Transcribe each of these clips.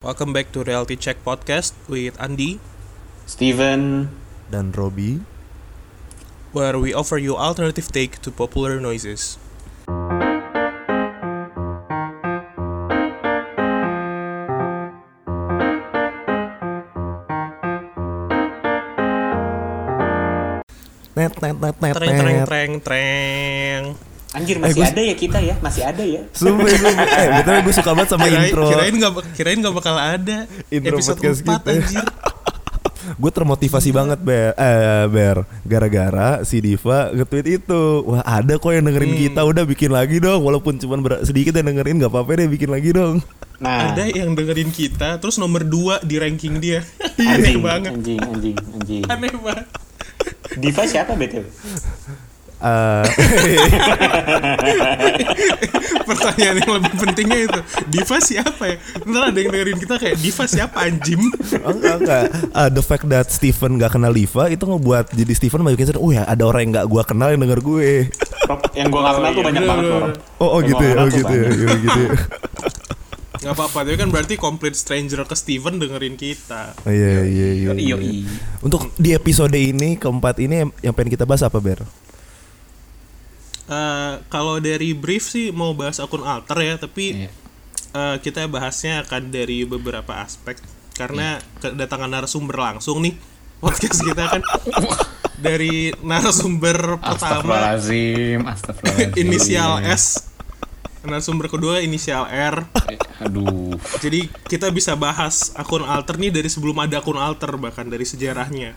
Welcome back to Reality Check Podcast with Andy, Steven dan Robi where we offer you alternative take to popular noises. net net net net Treng treng net treng treng. Anjir masih gua- ada ya kita ya Masih ada ya Sumpah, sumpah. Eh, betul gue suka banget sama Kirain, intro kirain gak kirain gak bakal ada Intro episode podcast 4 kita. anjir. Gue termotivasi banget Ber, eh, Ber Gara-gara si Diva nge-tweet itu Wah ada kok yang dengerin Hmm. kita Udah bikin lagi dong Walaupun cuma sedikit yang dengerin gak apa-apa deh bikin lagi dong Nah Ada yang dengerin kita terus nomor 2 di ranking dia. Aneh anjing, banget. Anjing anjing anjing Aneh banget. Diva siapa betul Eh, Pertanyaan yang lebih pentingnya itu Diva siapa ya? Ntar ada yang dengerin kita kayak Diva siapa anjim? enggak enggak Eh, The fact that Steven gak kenal Diva Itu ngebuat jadi Steven makin sadar Oh ya ada orang yang gak gue kenal yang denger gue Yang gue gak kenal tuh iya, banyak bener, banget bener, loh Rob. Oh, oh gitu ya, oh gitu ya, banyak. iya, gitu ya. Gak apa-apa, tapi kan berarti complete stranger ke Steven dengerin kita. Oh, Iya, iya, iya. Iya. Untuk di episode ini keempat ini yang pengen kita bahas apa Ber? Eh, kalau dari brief sih mau bahas akun alter ya, tapi Iya. eh, kita bahasnya akan dari beberapa aspek karena kedatangan narasumber langsung nih podcast kita kan dari narasumber pertama Astagfirullahaladzim Astagfirullahaladzim inisial S, narasumber kedua inisial R. Eh, Aduh Jadi kita bisa bahas akun alter nih dari sebelum ada akun alter bahkan dari sejarahnya.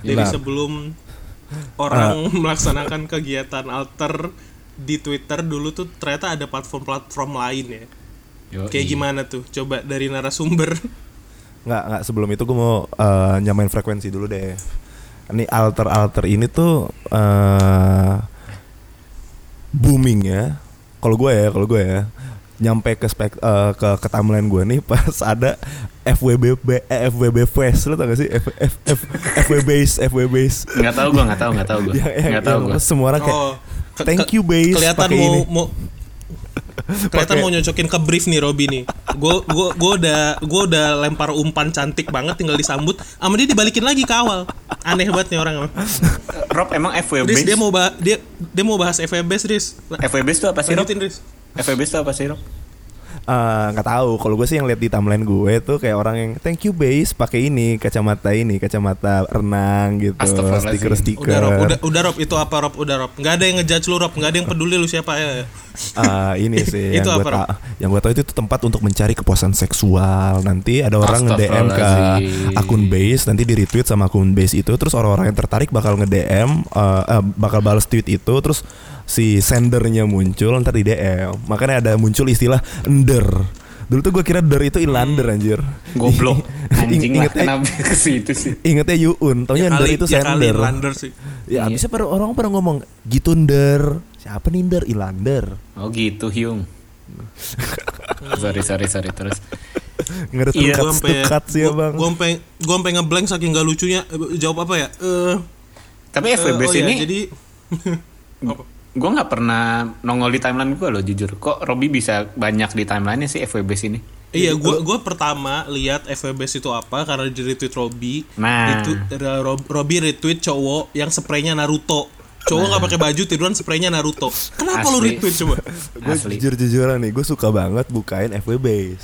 Dari Nah. sebelum orang melaksanakan kegiatan alter di Twitter dulu tuh ternyata ada platform-platform lain ya. Yoi. Kayak gimana tuh? Coba dari narasumber. Nggak, nggak sebelum itu gue mau eh, nyamain frekuensi dulu deh. Ini alter-alter ini tuh eh booming ya. Kalau gue ya, kalau gue ya nyampe ke spek eh, ke ke timeline gue nih pas ada FWB eh, FWB Fest lo tau gak sih F, F, F, FWB base FWB base Nggak tahu gue nggak tahu nggak tahu gue nggak tahu yang gue semua orang kayak Oh, thank you base Kelihatan mau ini mau kelihatan mau nyocokin ke brief nih Robi nih. Gue gue gue udah gue udah lempar umpan cantik banget tinggal disambut. Sama dia dibalikin lagi ke awal. Aneh banget nih orang. Rob emang FWB Riz dia mau bah dia dia mau bahas FWB Riz. FWB itu apa sih Rob? FWB itu apa sih Rob? Eh, nggak tahu kalau gue sih yang lihat di timeline gue tuh kayak orang yang thank you base pakai ini kacamata ini kacamata renang gitu stiker stiker Udah Rob, udah, udah Rob, itu apa Rob? Udah Rob. Nggak ada yang ngejudge lu Rob, nggak ada yang peduli lu siapa ya. ini sih yang Itu gue apa, Rob? tahu yang gue tahu itu tuh tempat untuk mencari kepuasan seksual nanti ada orang nge DM ke akun base nanti di retweet sama akun base itu terus orang-orang yang tertarik bakal nge DM eh, eh, bakal balas tweet itu terus si sendernya muncul ntar di DM makanya ada muncul istilah ender dulu tuh gue kira der itu ilander anjir Goblok Anjing lah Ingetnya- kenapa ke situ sih Ingetnya Yuun, taunya Nder itu ya sender. Sih. Ya, Iya. abisnya pada orang pada ngomong gitu Nder. Siapa nih Nder? Ilander. Oh gitu Hyung Sorry sorry sorry terus ada Iya, tukat Gue sampai sih ya bang. Gue sampai gue sampai ngeblank saking gak lucunya. Eh, Jawab apa ya? Eh Tapi eh, FWB oh ya, ini jadi apa? Gue nggak pernah nongol di timeline gue loh jujur kok Robby bisa banyak di timeline sih FWB sini Iya, gua gua pertama lihat FWB itu apa karena di retweet Robby. Nah. Itu Rob, Robby retweet cowok yang spraynya Naruto. Cowok nggak pakai baju tiduran spraynya Naruto. Kenapa lu Asli. retweet coba? Gue jujur-jujuran nih, gue suka banget bukain FWB.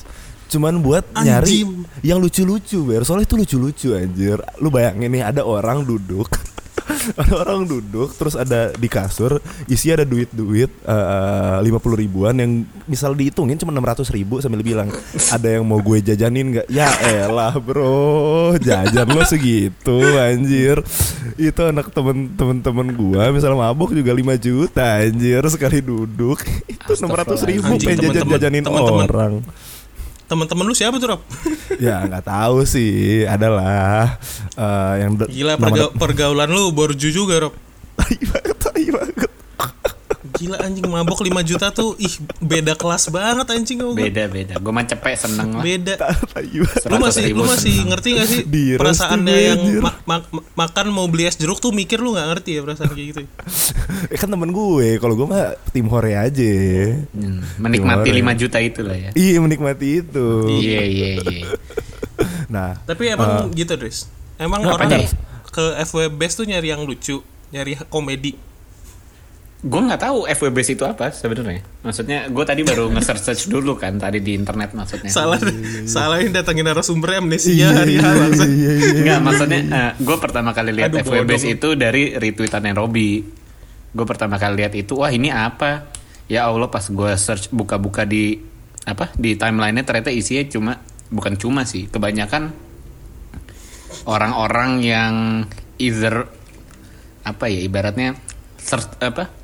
Cuman buat nyari Anjim. yang lucu-lucu, Ber. Soalnya itu lucu-lucu anjir. Lu bayangin nih ada orang duduk. ada orang duduk terus ada di kasur isi ada duit-duit lima puluh ribuan yang misal dihitungin cuma enam ratus ribu sambil bilang ada yang mau gue jajanin nggak? Ya elah bro jajan lo segitu anjir. Itu anak temen-temen temen gue misal mabuk juga 5 juta anjir sekali duduk. Itu enam ratus ribu pengen jajan jajanin orang Teman-teman lu siapa tuh, Rob? ya nggak tahu sih adalah eh, yang Gila perga- pergaulan lu borju juga, Rob. tai banget tai banget Gila anjing mabok 5 juta tuh ih beda kelas banget anjing gua. Beda beda. Gue mah cepet seneng lah. Beda. Tayu. Lu masih 100.000 lu masih seneng. ngerti gak sih Diras perasaan tuh dia gue, yang ma- ma- ma- makan mau beli es jeruk tuh mikir lu nggak ngerti ya perasaan kayak gitu. Eh, kan temen gue, kalau gue mah tim hore aja. Hmm, menikmati Gimana 5 juta itu lah ya. Iya menikmati itu. Iya iya iya. Nah, Tapi emang gitu, Dres. Emang orang ke FWB tuh nyari yang lucu, nyari komedi. Gue nggak tahu FWB itu apa sebenarnya. Maksudnya gue tadi baru nge-search dulu kan tadi di internet maksudnya. Salah salah ini datangin narasumber amnesia iya, hari iya, hal iya, iya, iya. Enggak, maksudnya gue pertama kali lihat Aduh, FWB bodoh. itu dari retweetannya Robby. Gue pertama kali lihat itu, wah ini apa? Ya Allah pas gue search buka-buka di apa di timelinenya ternyata isinya cuma bukan cuma sih, kebanyakan orang-orang yang either apa ya ibaratnya search apa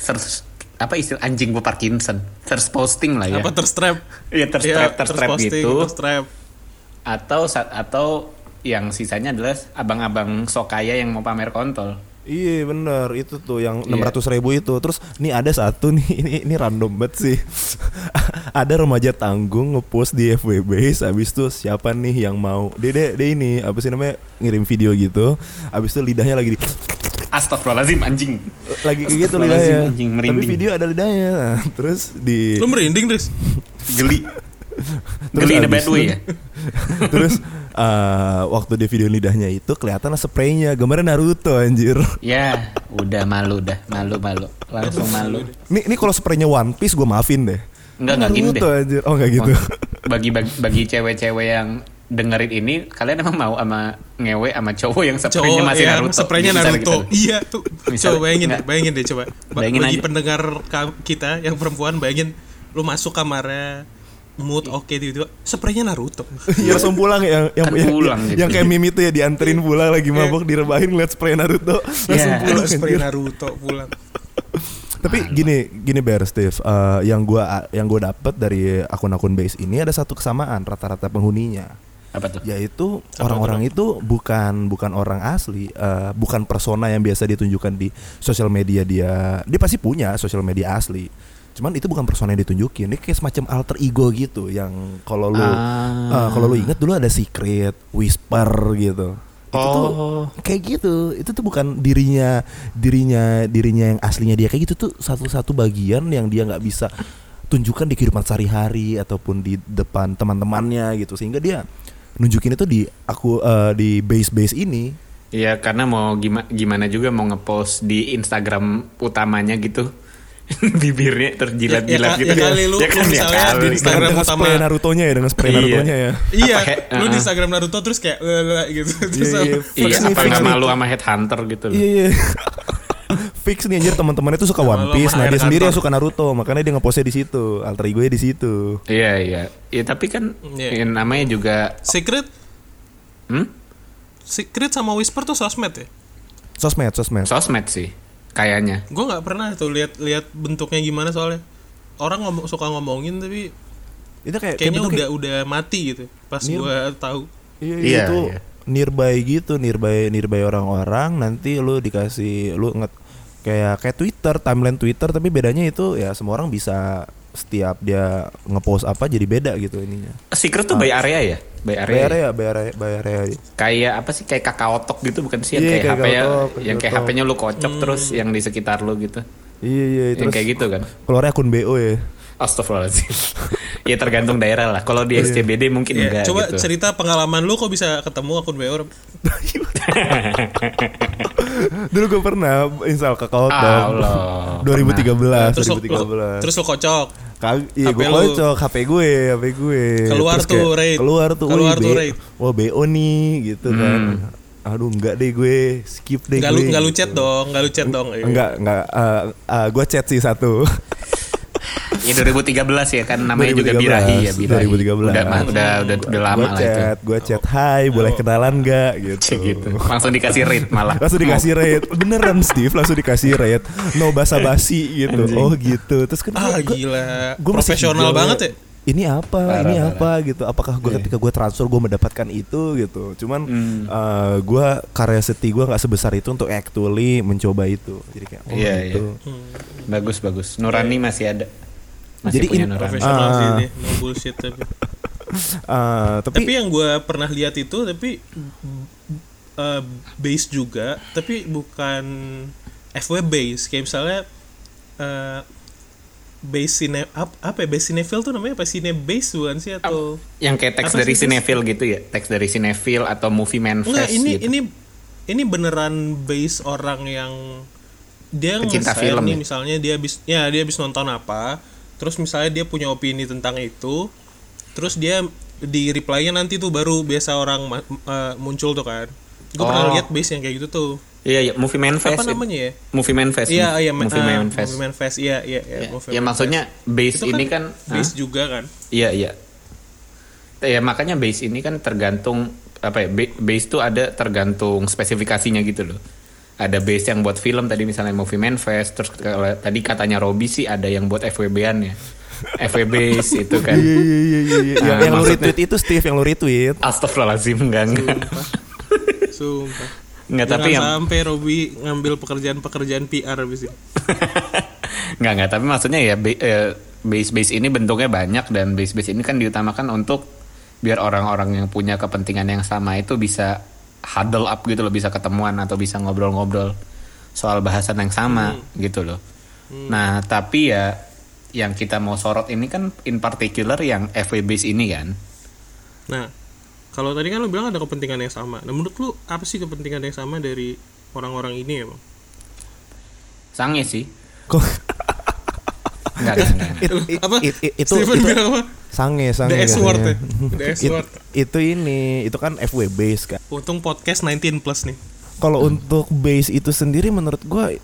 search apa istilah anjing gue Parkinson search posting lah ya Apa terstrap? Iya, terstrap- Iya, terstrap terposting, gitu. terstrap. atau sa- atau yang sisanya adalah abang-abang sok kaya yang mau pamer kontol Iya bener itu tuh yang Iya. 600 ribu itu Terus nih ada satu nih ini, ini random banget sih Ada remaja tanggung ngepost di FWB Habis itu siapa nih yang mau Dia, dia, dia ini apa sih namanya ngirim video gitu Habis itu lidahnya lagi di Astagfirullahaladzim anjing lagi kayak gitu lidahnya anjing, Tapi merinding. video ada lidahnya Nah, Terus di Lu merinding, Dres? Geli Terus Geli in a bad way ya Terus eh, waktu di video lidahnya itu kelihatan spraynya gambarnya Naruto anjir. Ya udah malu dah Malu-malu Langsung malu Nih nih kalau spraynya One Piece gue maafin deh. Enggak, enggak gini Naruto deh. anjir. Oh enggak gitu. bagi bagi, bagi cewek-cewek yang dengerin ini Kalian emang mau sama ngewe sama cowok yang spraynya masih yang Naruto spraynya Bisa Naruto. gitu. Iya tuh. Misal- coba bayangin enggak. bayangin deh coba. Ba- Bayangin bagi aja. pendengar kita yang perempuan bayangin lu masuk kamarnya mood oke tiba-tiba spraynya Naruto. Iya langsung pulang ya yang Kan yang, pulang yang, gitu. yang kayak mimi tuh ya dianterin pulang lagi mabok direbahin ngeliat spray Naruto langsung Iya. pulang. Aduh, spray. Naruto pulang. Tapi gini gini Bear Steve, eh, yang gua yang gua dapet dari akun-akun base ini ada satu kesamaan rata-rata penghuninya. Apa tuh? yaitu orang-orang itu bukan bukan orang asli, eh, bukan persona yang biasa ditunjukkan di sosial media dia. Dia pasti punya sosial media asli. Cuman itu bukan persona yang ditunjukin. Ini kayak semacam alter ego gitu yang kalau lu Ah. eh, kalau lu ingat dulu ada secret, whisper gitu. Itu tuh Oh. kayak gitu. Itu tuh bukan dirinya dirinya dirinya yang aslinya dia kayak gitu tuh satu-satu bagian yang dia nggak bisa tunjukkan di kehidupan sehari-hari ataupun di depan teman-temannya gitu sehingga dia nunjukin itu di aku eh, di base-base ini Iya karena mau gimana gimana juga mau ngepost di Instagram utamanya gitu bibirnya terjilat-jilat Ya- ya gitu ya kali lu- lu misalnya di Instagram dengan utama. spray Naruto-nya ya dengan spray Iya. Naruto-nya ya Iya, Apa, he- lu di uh. Instagram Naruto terus kayak "Eh, gitu. Terus Iya, apa? iya. Iya apa nggak nih. malu sama headhunter gitu loh Iya iya. Fix nih anjir teman-temannya tuh suka One Piece, nah dia sendiri yang suka Naruto, makanya dia ngepostnya di situ, alter ego di situ. Iya iya Iya tapi kan yang namanya juga Secret hmm? Secret sama Whisper tuh sosmed ya? Sosmed, sosmed. sosmed sih kayaknya Gue nggak pernah tuh lihat lihat bentuknya gimana soalnya. Orang ngomong suka ngomongin tapi Itu kayak kayaknya kayak udah udah mati gitu. Pas Nir- gue tahu. Iya, Iya, itu iya. nearby gitu, nearby nearby orang-orang nanti lu dikasih lu nget kayak kayak Twitter, timeline Twitter tapi bedanya itu ya semua orang bisa setiap dia ngepost apa jadi beda gitu ininya. secret tuh by area ya by area, Bayar ya? ya, bayar bayar ya. kayak apa sih kayak kakak otok gitu bukan sih yang Iya, kayak kayak HP ya yang kayak. HP-nya lu kocok terus yang di sekitar lu gitu Iya iya yang terus kayak gitu kan keluarnya akun BO ya. Astagfirullahaladzim Ya tergantung daerah lah Kalau di SCBD mungkin Iya, enggak coba gitu cerita pengalaman lu kok bisa ketemu akun BO. Dulu gue pernah install kakao Allah 2013, terus lu, 2013. terus lu kocok. Kag iya HP gue lu. kocok HP gue, HP gue. Keluar Terus tuh rate. Keluar tuh, Keluar tuh rate. Wah BO nih gitu kan. Aduh enggak deh gue, skip deh Enggak gue. lu enggak lu gitu. chat dong, enggak lu chat dong. Iya. Enggak, enggak. eh, eh, gue chat sih satu. Ya 2013 ya kan namanya juga 2013, birahi ya birahi 2013. Udah udah udah udah, udah lama gue lah itu chat, gue chat, hai, boleh kenalan nggak gitu. Cek gitu Langsung dikasih rate malah Langsung dikasih rate Beneran Steve Langsung dikasih rate No basa-basi gitu Anjing. Oh gitu Terus kan Ah gua- gila. gua Profesional banget ya. ini apa Parah, ini parah. apa gitu apakah gue Iya. ketika gue transfer gue mendapatkan itu gitu cuman Hmm. eh, gue curiosity gue nggak sebesar itu untuk actually mencoba itu jadi kayak oh Iya, gitu Bagus bagus. Nurani masih ada. Masih Jadi punya in- Nurani. profesional sih Ah. ini no bullshit tapi Eh, tapi, tapi yang gue pernah lihat itu tapi uh, base juga tapi bukan FW base kayak misalnya uh, base cine ap- apa ya base cinephile tuh namanya apa cine base bukan sih atau Yang kayak teks dari sih? Cinephile gitu ya. Teks dari Cinephile atau Movie Man enggak Fest ini gitu. ini ini beneran base orang yang dia Pecinta film nih ya? misalnya dia habis ya dia habis nonton apa terus misalnya dia punya opini tentang itu terus dia di reply-nya nanti tuh baru biasa orang uh, muncul tuh kan gue pernah Oh. lihat base yang kayak gitu tuh Iya, iya, Movie Man Fest. apa itu. namanya ya Movie Man Fest. iya iya ma- Movie ah, Man Fest. Movie Man Fest iya iya iya Ya, ya maksudnya base Itu ini kan, base juga kan Iya iya. Ya makanya base ini kan tergantung apa ya? ba- Base tuh ada tergantung spesifikasinya gitu loh. Ada base yang buat film tadi misalnya Movie Man Fest, terus kalau tadi katanya Robby sih ada yang buat FWB-an ya. FWB base itu kan. iya iya iya iya iya. Nah, yang, yang lu retweet itu Steve yang lu retweet Astagfirullahaladzim enggak enggak. sumpah Enggak tapi yang sampai Robby ngambil pekerjaan-pekerjaan PR abis itu Nggak, nggak, tapi maksudnya ya ba- eh, base-base ini bentuknya banyak dan base-base ini kan diutamakan untuk biar orang-orang yang punya kepentingan yang sama itu bisa huddle up gitu loh, bisa ketemuan atau bisa ngobrol-ngobrol soal bahasan yang sama gitu loh. Nah, tapi ya yang kita mau sorot ini kan in particular yang FW base ini kan. Nah, kalau tadi kan lu bilang ada kepentingan yang sama. Nah, menurut lu apa sih kepentingan yang sama dari orang-orang ini ya, Bang? Sange sih. kok Enggak, enggak, enggak. it- it- apa? it- it- itu Steven itu bilang apa? Sange sange The S katanya. word ya. The It- itu ini itu kan FW base kan Untung podcast 19 plus nih. kalau untuk base itu sendiri menurut gua eh,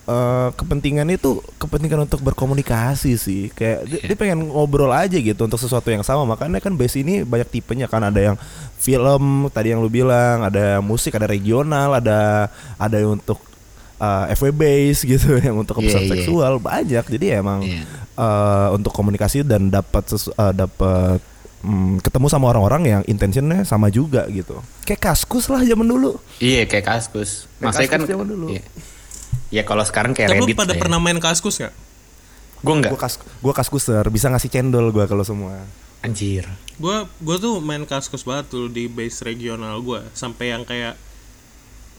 kepentingan itu kepentingan untuk berkomunikasi sih kayak dia, dia pengen ngobrol aja gitu untuk sesuatu yang sama makanya kan base ini banyak tipenya kan ada yang film tadi yang lu bilang ada musik ada regional ada ada yang untuk eh, FW base gitu yang untuk Iya, episode iya. seksual banyak jadi emang Iya. eh, untuk komunikasi dan dapat eh, dapat mm, ketemu sama orang-orang yang intentionnya sama juga gitu kayak kaskus lah zaman dulu Iya, kayak kaskus. Kayak Maksudnya kan Kaskus zaman dulu. Iya. Ya kalau sekarang kayak Tapi lu Reddit pada ya. pernah main kaskus gak? Gue enggak. Gue kas gua kaskuser bisa ngasih cendol gue kalau semua. Anjir. Gue gue tuh main kaskus banget tuh di base regional gue sampai yang kayak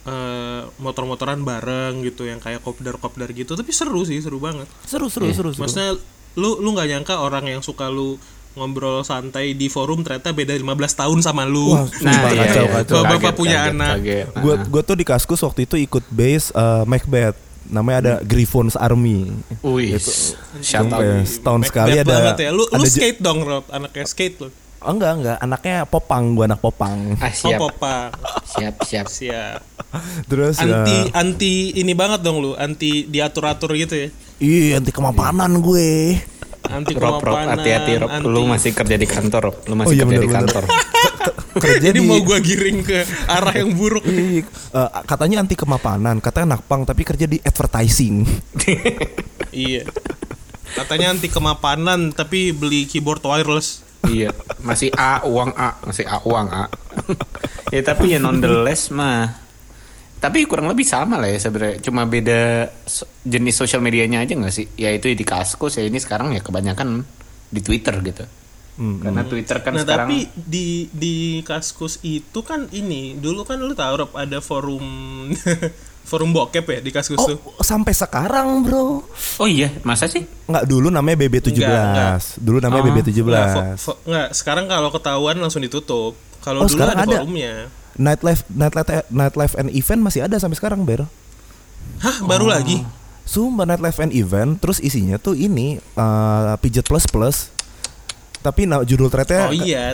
eh, motor-motoran bareng gitu yang kayak kopdar-kopdar gitu tapi seru sih seru banget Seru seru seru seru. maksudnya lu lu nggak nyangka orang yang suka lu ngobrol santai di forum ternyata beda 15 tahun sama lu Wah, sumpah iya, kacau iya. kacau. Kalau bapak Kaget, punya kaget, anak. kaget. Gue Ah. gue tuh di kaskus waktu itu ikut base eh, Macbeth. Namanya ada Griffons Army. Wih, shout Sumpah out. ya, setahun Macbeth sekali ada. banget ya. Lu lu ada je- skate dong Rob, anaknya skate lu. Oh, enggak enggak, anaknya popang, gue anak popang. Ah, siap. Oh, popang. Siap, siap. Siap. Terus Anti ya, anti ini banget dong lu, anti diatur-atur gitu ya. iya anti kemapanan gue. Anti Rob, Rob, kemapanan. hati-hati Rob. anti- Lu masih kerja di kantor, Rob. Lu masih Oh, iya, kerja di bener-bener. kantor. Kerja Jadi di mau gua giring ke arah yang buruk. Iya, eh, katanya anti kemapanan, katanya anak pang tapi kerja di advertising. iya. Katanya anti kemapanan tapi beli keyboard wireless. Iya, masih A uang A, masih A uang A. ya tapi ya nonetheless mah. Tapi kurang lebih sama lah ya sebenarnya. Cuma beda so- jenis sosial medianya aja nggak sih? Ya itu di kaskus ya ini sekarang ya kebanyakan di Twitter gitu. Hmm, karena Twitter kan nah sekarang tapi di di kaskus itu kan ini dulu kan lu tahu Rob ada forum forum bokep ya di kaskus tuh. Oh, sampai sekarang, Bro. oh iya masa sih Enggak dulu namanya BB17. Enggak, enggak. Dulu namanya Oh. BB17. Nggak, fo- fo- nggak, sekarang kalau ketahuan langsung ditutup. Kalau Oh, dulu sekarang ada, ada. forumnya. Nightlife Nightlife Nightlife and Event masih ada sampai sekarang, Ber. Hah, baru Oh. lagi? Sumpah Nightlife and Event terus isinya tuh ini eh Pijet Plus Plus. Tapi nah, judul threadnya Oh iya,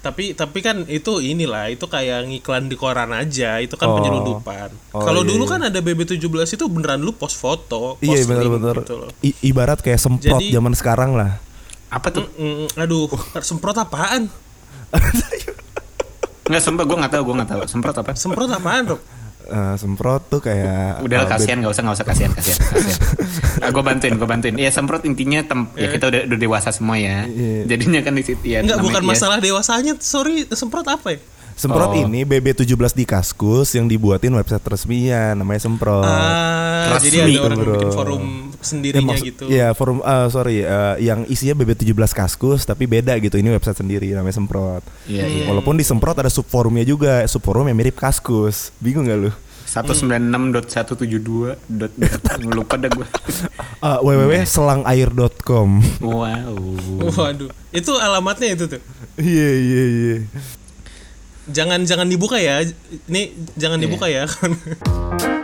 tapi tapi kan itu inilah, itu kayak ngiklan di koran aja, itu kan Oh. penyelundupan. Oh, Kalau iya, dulu iya. kan ada BB17 itu beneran lu post foto, post Iya link benar-benar gitu loh. I- ibarat kayak semprot Jadi- zaman sekarang lah. apa tuh Mm, mm, aduh, semprot apaan? nggak sempat gue nggak tahu gue nggak tahu semprot apa Semprot apaan, Rob? Eh, semprot tuh kayak Udah kasihan nggak usah nggak usah kasihan kasihan. kasihan. Nah, gue bantuin gue bantuin. Ya semprot intinya tem ya kita udah, udah dewasa semua ya. Iya. Jadinya kan di situ ya. Enggak namanya- bukan ya. masalah dewasanya, sorry semprot apa ya? Semprot Oh. ini BB17 di Kaskus yang dibuatin website resminya namanya Semprot. Ah, Resmi, jadi ada orang bro. bikin forum Ya, sendirinya maksud- gitu. Ya forum eh, sorry eh, yang isinya BB17 Kaskus tapi beda gitu ini website sendiri namanya Semprot. Iya iya. Walaupun di Semprot ada subforumnya juga, subforum yang mirip Kaskus. Bingung gak lu? 196.172 dot lupa dah gue. Eh, www.selangair.com. Wow. Waduh, itu alamatnya itu tuh. Iya iya iya. Jangan jangan dibuka ya. Ini jangan Iya. dibuka ya.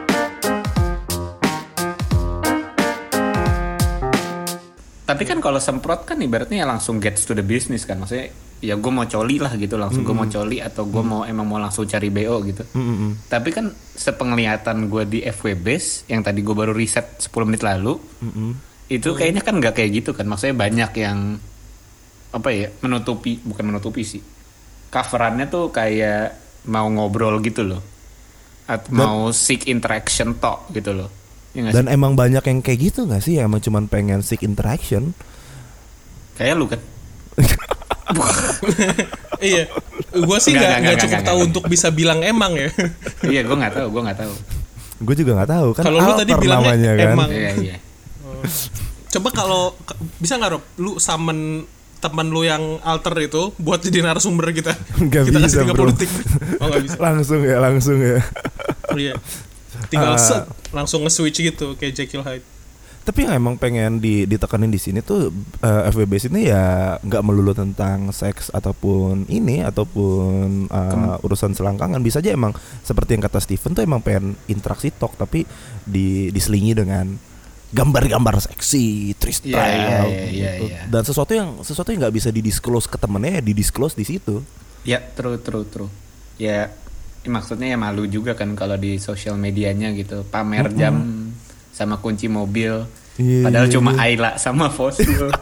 Tapi kan kalau semprot kan ibaratnya ya langsung gets to the business kan. Maksudnya ya gue mau coli lah gitu langsung gue mau coli atau gue mau emang mau langsung cari BO gitu. Mm-mm. Tapi kan sepenglihatan gue di FWBs yang tadi gue baru riset 10 menit lalu, itu kayaknya kan nggak kayak gitu kan. Maksudnya banyak yang apa ya menutupi bukan menutupi sih. Coverannya tuh kayak mau ngobrol gitu loh, atau mau seek interaction talk gitu loh. Ya sih? Dan emang banyak yang kayak gitu gak sih? Emang cuman pengen seek interaction. kayak lu kan. iya. Gua sih Nggak, nggak cukup tahu untuk bisa bilang emang ya. iya gue nggak tahu, gue nggak tahu. Gue juga nggak tahu kan. Kalau lu tadi bilangnya namanya kan. emang. Iya iya. Coba kalau bisa nggak Rob, lu summon teman lu yang alter itu buat jadi narasumber kita. Nggak kita bisa, kasih 30 bro. detik. Oh nggak bisa. Langsung ya, langsung ya. Iya. Tinggal Ah. set, langsung nge-switch gitu kayak Jekyll Hyde. Tapi yang emang pengen di, ditekanin di sini tuh eh, FWB sini ya nggak melulu tentang seks ataupun ini ataupun eh, urusan selangkangan bisa aja emang seperti yang kata Steven tuh emang pengen interaksi talk tapi di diselingi dengan gambar-gambar seksi, Iya, twist iya, iya, iya, iya. dan sesuatu yang sesuatu yang nggak bisa didisclose ke temennya ya didisclose di situ. Ya, true, true, true. Ya, ya maksudnya ya malu juga kan kalau di sosial medianya gitu pamer jam sama kunci mobil. Iya, Padahal iya, cuma iya. Ayla sama fosil.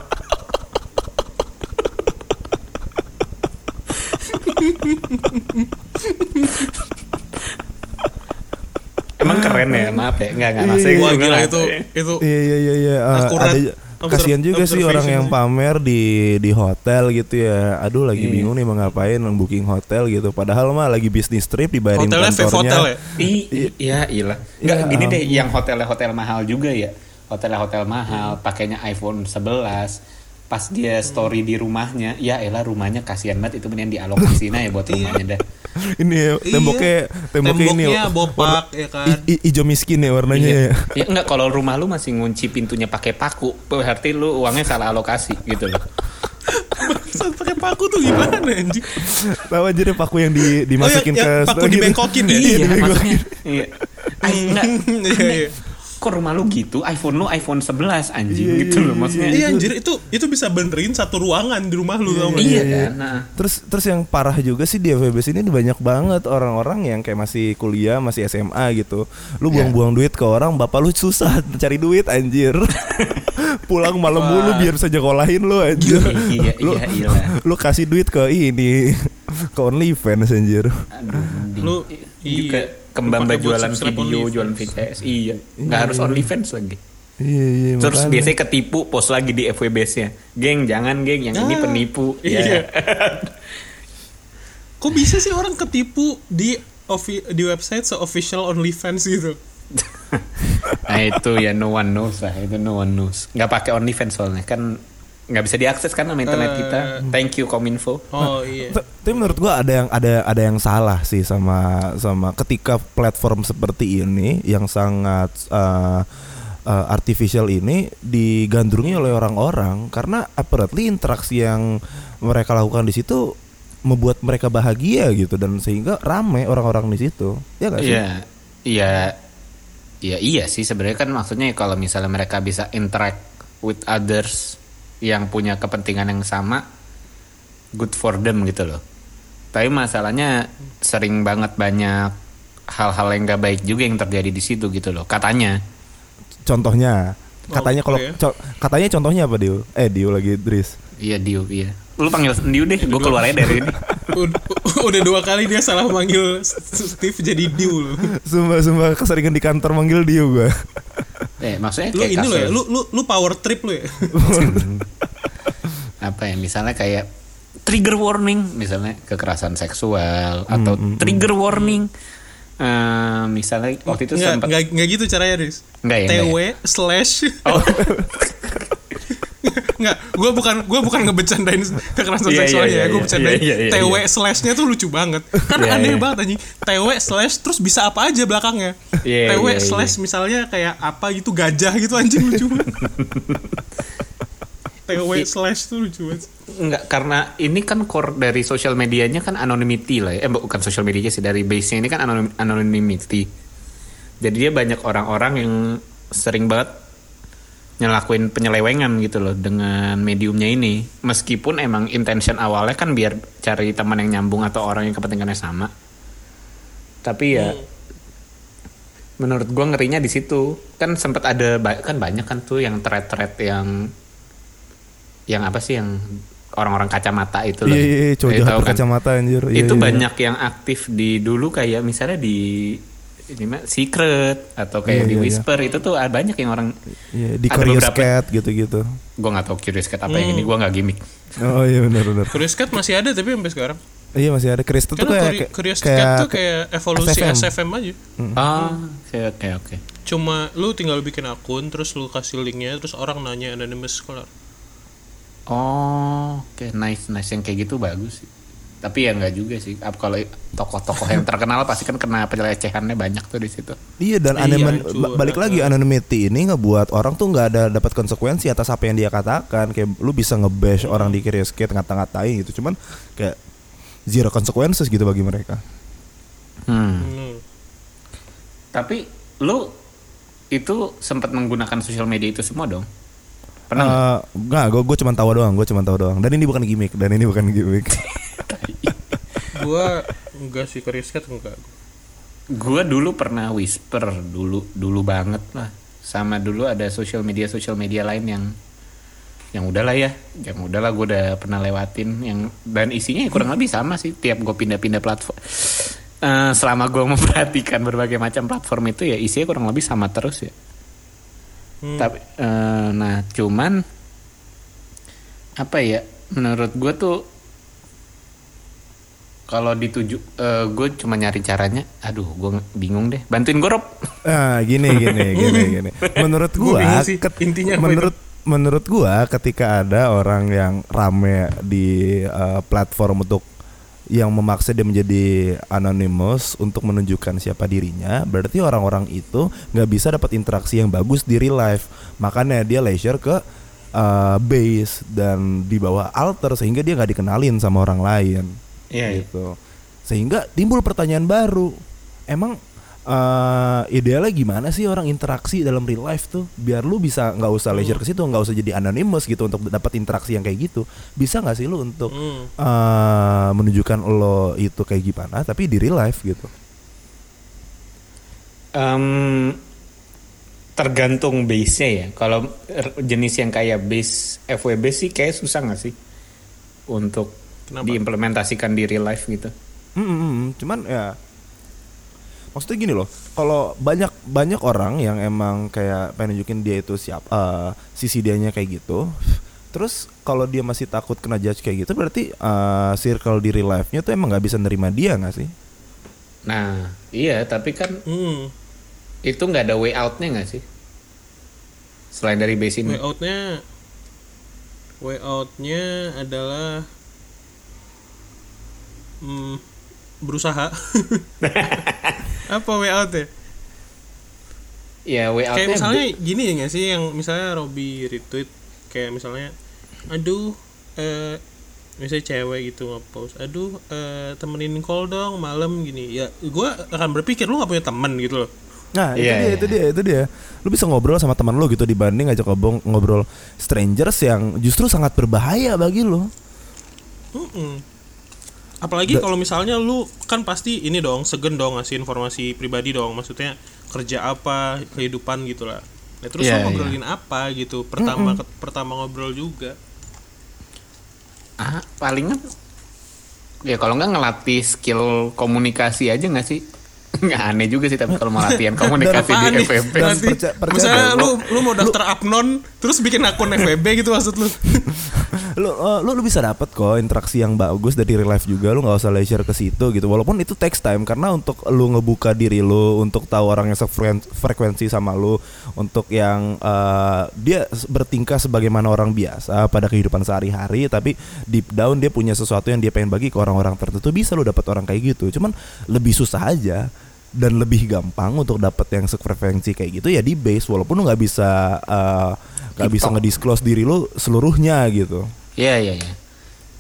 Emang keren ya, maaf ya. Enggak, enggak. Maksudnya Wah gue gila nggak- itu itu Iya iya iya iya. Eh, Akurat ada- kasihan juga sih orang yang sih. pamer di di hotel gitu ya. Aduh lagi Iya. bingung nih mau ngapain booking hotel gitu. Padahal mah lagi bisnis trip dibayarin hotelnya kantornya. Hotel ya. Iya, iya. Enggak, Ya gini deh, yang hotelnya hotel mahal juga ya. Hotelnya hotel mahal, pakainya iPhone 11. Pas dia story di rumahnya, ya elah rumahnya kasihan banget itu mending dialokasiin aja buat rumahnya dah. Ini ya, temboknya temboknya ini warna- bopak ya kan. i- i- hijau miskin ya warnanya Iya. ya. Ya enggak kalau rumah lu masih ngunci pintunya pakai paku, berarti lu uangnya salah alokasi gitu loh. Pakai paku tuh gimana anjing? Tahu aja deh paku yang di dimasukin Oh, yang- ke paku gitu. dibengkokin ya? Iya, Iya, dibengkokin. maksudnya. Iya. Ay, enggak. Iya iya. Kok rumah lu gitu? iPhone lu iPhone 11 anjing Iya, gitu iya, loh maksudnya. Iya anjir itu itu bisa benerin satu ruangan di rumah lu tau nggak? Iya Iya. kan. Nah, Terus terus yang parah juga sih di FWB sini banyak banget orang-orang yang kayak masih kuliah, masih SMA gitu. Lu Iya. buang-buang duit ke orang, bapak lu susah cari duit anjir. Pulang malam mulu biar bisa nyekolahin lu anjir. Iya, iya, lu, iya, iya. lu kasih duit ke ini ke OnlyFans anjir. Aduh. Lu juga iya. Kembang jualan video, jualan VCS. Iya, nggak harus OnlyFans lagi. Iya iya. Terus makanya. biasanya ketipu post lagi di FWB-nya. Geng, jangan geng, yang ini Ah, penipu. iya. Ya. Kok bisa sih orang ketipu di di website se official OnlyFans gitu? nah itu ya no one knows lah, itu no one knows. Nggak pakai OnlyFans soalnya kan nggak bisa diakses kan sama internet Eh. kita. Thank you Kominfo. Oh iya. Tapi menurut gua ada yang ada ada yang salah sih sama sama ketika platform seperti ini yang sangat uh, uh, artificial ini digandrungi oleh orang-orang karena apparently interaksi yang mereka lakukan di situ membuat mereka bahagia gitu dan sehingga rame orang-orang di situ. Ya gak sih? Iya, iya, iya, iya sih sebenarnya kan maksudnya kalau misalnya mereka bisa interact with others yang punya kepentingan yang sama, good for them gitu loh. Tapi masalahnya sering banget banyak hal-hal yang gak baik juga yang terjadi di situ gitu loh. Katanya. Contohnya katanya Oh, kalau iya. co- katanya contohnya apa Dio? Eh Dio lagi Dris. Iya Dio, iya. Lu panggil Dio deh, gue keluar aja dari ini. udah, udah dua kali dia salah manggil Steve jadi Dew lu. Sumpah sumpah keseringan di kantor manggil dia gue. Eh, maksudnya Lu ini lo ya, lu lu lu power trip lu ya. apa ya misalnya kayak trigger warning misalnya kekerasan seksual atau trigger warning. Eh, misalnya waktu itu Nggak, sempat nggak, nggak gitu caranya, Riz. Nggak ya, TW slash oh Nggak, gue bukan gue bukan ngebecandain kekerasan Iya, seksualnya iya, ya, gue iya, bercandain iya, iya, iya, TW iya. slashnya tuh lucu banget. Kan Iya, aneh iya. banget anjing. TW slash terus bisa apa aja belakangnya. Iya, TW iya, iya. slash misalnya kayak apa gitu gajah gitu anjing lucu banget. TW slash tuh lucu banget. Enggak, karena ini kan core dari social medianya kan anonymity lah ya. Eh bukan social media sih, dari base-nya ini kan anonim- anonymity. Jadi dia banyak orang-orang yang sering banget nyelakuin penyelewengan gitu loh dengan mediumnya ini. Meskipun emang intention awalnya kan biar cari teman yang nyambung atau orang yang kepentingannya sama. Tapi ya menurut gua ngerinya di situ. Kan sempat ada ba- kan banyak kan tuh yang thread-thread yang yang apa sih yang orang-orang kacamata itu loh. Iya iya iya, cowok tahu kan? berkacamata anjir. Iya, itu iya, iya. banyak yang aktif di dulu kayak misalnya di ini mah secret atau kayak Iya, di iya, iya. whisper itu tuh ada banyak yang orang Iya, di ada Curious beberapa- Cat gitu-gitu. gue nggak tahu curious cat apa Hmm. yang ini gue nggak gimmick Oh iya benar benar. Curious Cat masih ada tapi sampai sekarang. Iya masih ada Chris itu kayak Curious kayak, Cat tuh kayak evolusi SFM. SFM, aja. ah oke oke oke Cuma lu tinggal bikin akun terus lu kasih linknya terus orang nanya anonymous kelar. oh oke nice nice yang kayak gitu bagus sih tapi ya nggak juga sih Ap- kalau tokoh-tokoh yang terkenal pasti kan kena pelecehannya banyak tuh di situ Iya dan Iya, balik lagi anonymity ini ngebuat orang tuh nggak ada dapat konsekuensi atas apa yang dia katakan kayak lu bisa ngebash orang di Curious Cat ngata-ngatain gitu cuman kayak zero consequences gitu bagi mereka. hmm. Hmm. tapi lu itu sempat menggunakan sosial media itu semua dong pernah nggak? Eh, nggak, gue gue cuma tahu doang, gue cuma tahu doang. Dan ini bukan gimmick, dan ini bukan gimmick. Gua enggak sih Curious Cat enggak. Gue dulu pernah whisper dulu dulu banget lah. Sama dulu ada sosial media sosial media lain yang yang udahlah ya, yang udahlah gue udah pernah lewatin yang dan isinya ya kurang lebih sama sih tiap gue pindah-pindah platform. Eh, selama gue memperhatikan berbagai macam platform itu ya isinya kurang lebih sama terus ya. Hmm. Tapi eh, nah cuman apa ya menurut gue tuh kalau dituju eh, gue cuma nyari caranya. Aduh gue bingung deh. Bantuin gue Rob. Ah, gini gini gini gini. Menurut ket- intinya menurut menurut gua ketika ada orang yang rame di eh, platform untuk yang memaksa dia menjadi anonymous untuk menunjukkan siapa dirinya, berarti orang-orang itu nggak bisa dapat interaksi yang bagus di real life. Makanya dia leisure ke eh, base dan di bawah alter sehingga dia nggak dikenalin sama orang lain Iya, gitu. Sehingga timbul pertanyaan baru. Emang eh idealnya gimana sih orang interaksi dalam real life tuh biar lu bisa nggak usah leisure ke situ nggak usah jadi anonymous gitu untuk dapat interaksi yang kayak gitu bisa nggak sih lu untuk Hmm. eh, menunjukkan lo itu kayak gimana tapi di real life gitu Em, tergantung base-nya ya. Kalau r- jenis yang kayak base FWB sih kayak susah nggak sih untuk Kenapa? diimplementasikan di real life gitu. Mm, mm, cuman ya maksudnya gini loh kalau banyak banyak orang yang emang kayak pengen nunjukin dia itu siap eh, sisi dianya kayak gitu terus kalau dia masih takut kena judge kayak gitu berarti eh, circle di real life-nya tuh emang nggak bisa nerima dia nggak sih Nah, iya, tapi kan Hmm. itu nggak ada way out-nya nggak sih? Selain dari base ini. Way outnya way outnya adalah hmm, berusaha. Apa way out ya? Ya, way out-nya Kayak misalnya gini ya nggak sih yang misalnya Robby retweet kayak misalnya aduh eh misalnya cewek gitu nge-post aduh eh, temenin call dong malam gini ya gua akan berpikir lu nggak punya temen gitu loh nah itu Iya, dia iya. itu dia itu dia lu bisa ngobrol sama teman lu gitu dibanding ngajak ngobrol ngobrol strangers yang justru sangat berbahaya bagi lu Mm-mm. Apalagi kalau misalnya lu kan pasti ini dong segen dong ngasih informasi pribadi dong, maksudnya kerja apa, kehidupan gitu lah. Nah, terus Iya, lu ngobrolin apa gitu? Pertama pertama ngobrol juga. ah, palingan Ya kalau nggak ngelatih skill komunikasi aja nggak sih? Nggak aneh juga sih tapi kalau mau latihan komunikasi di nih? FVP. Dan percaya misalnya lu lu mau daftar Apnon terus bikin akun FWB gitu maksud lu lu, uh, lu lu bisa dapat kok interaksi yang bagus dari real life juga. Lu nggak usah leisure ke situ gitu. Walaupun itu takes time karena untuk lu ngebuka diri lu untuk tahu orang yang sefrekuensi frekuensi sama lu untuk yang uh, dia bertingkah sebagaimana orang biasa pada kehidupan sehari-hari tapi deep down dia punya sesuatu yang dia pengen bagi ke orang-orang tertentu bisa lu dapat orang kayak gitu. Cuman lebih susah aja dan lebih gampang untuk dapat yang sefrekuensi kayak gitu ya di base. Walaupun lu nggak bisa uh, nggak bisa TikTok. ngedisclose diri lu seluruhnya gitu Iya iya iya.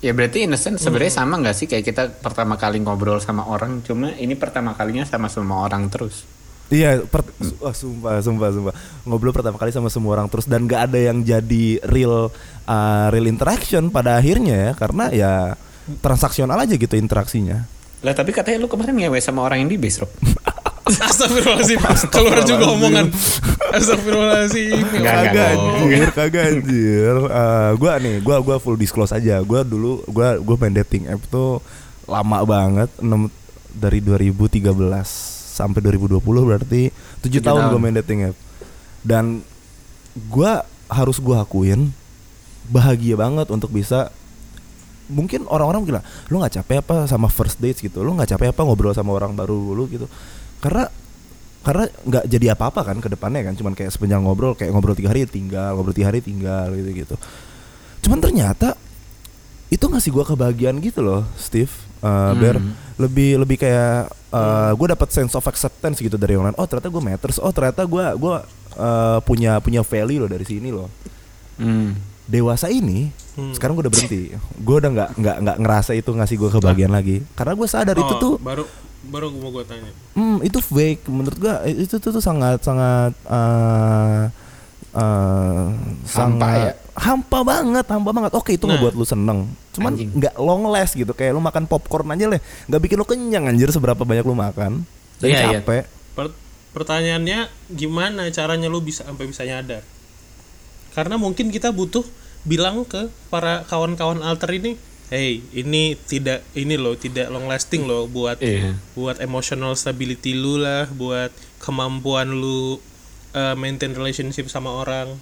Ya berarti in a sense sebenarnya sama nggak sih kayak kita pertama kali ngobrol sama orang, cuma ini pertama kalinya sama semua orang terus. Iya, per, wah, sumpah, sumpah, sumpah. Ngobrol pertama kali sama semua orang terus dan gak ada yang jadi real, uh, real interaction pada akhirnya ya, karena ya transaksional aja gitu interaksinya. Lah tapi katanya lu kemarin ngewe sama orang yang di base, Rob. Astagfirullahaladzim keluar juga omongan Astagfirullahaladzim Enggak, enggak, Kagak anjir, kagak anjir. Uh, gua nih, gua gua full disclose aja. Gua dulu gua gua main dating app tuh lama banget, enam dari 2013 sampai 2020 berarti 7 Tujuh tahun tahun. gua main dating app. Dan gua harus gua akuin bahagia banget untuk bisa mungkin orang-orang bilang lu nggak capek apa sama first dates gitu lu nggak capek apa ngobrol sama orang baru dulu gitu karena karena nggak jadi apa-apa kan ke depannya kan. Cuman kayak sepanjang ngobrol kayak ngobrol tiga hari tinggal ngobrol tiga hari tinggal gitu gitu. Cuman ternyata itu ngasih gua kebahagiaan gitu loh Steve. Uh, Hmm. Ber lebih lebih kayak uh, gue dapat sense of acceptance gitu dari orang lain. Oh ternyata gue matters. Oh ternyata gue gua uh, punya punya value loh dari sini loh. Hmm. dewasa ini Hmm. sekarang gue udah berhenti. Gue udah nggak nggak nggak ngerasa itu ngasih gue kebahagiaan lagi. Karena gue sadar itu Oh, tuh baru baru mau gue tanya. Hmm, itu fake. Menurut gue itu tuh, tuh sangat sangat uh, uh, Hampa sangat ya? hampa banget hampa banget. Oke itu Nah. ngebuat lu seneng. Cuman nggak long last gitu. Kayak lu makan popcorn aja lah. Nggak bikin lu kenyang anjir seberapa banyak lu makan. Dan Iya, iya. capek. Per- pertanyaannya gimana caranya lu bisa sampai bisa nyadar? Karena mungkin kita butuh bilang ke para kawan-kawan alter ini hey ini tidak ini loh tidak long lasting loh buat Iya. buat emotional stability lu lah buat kemampuan lu uh, maintain relationship sama orang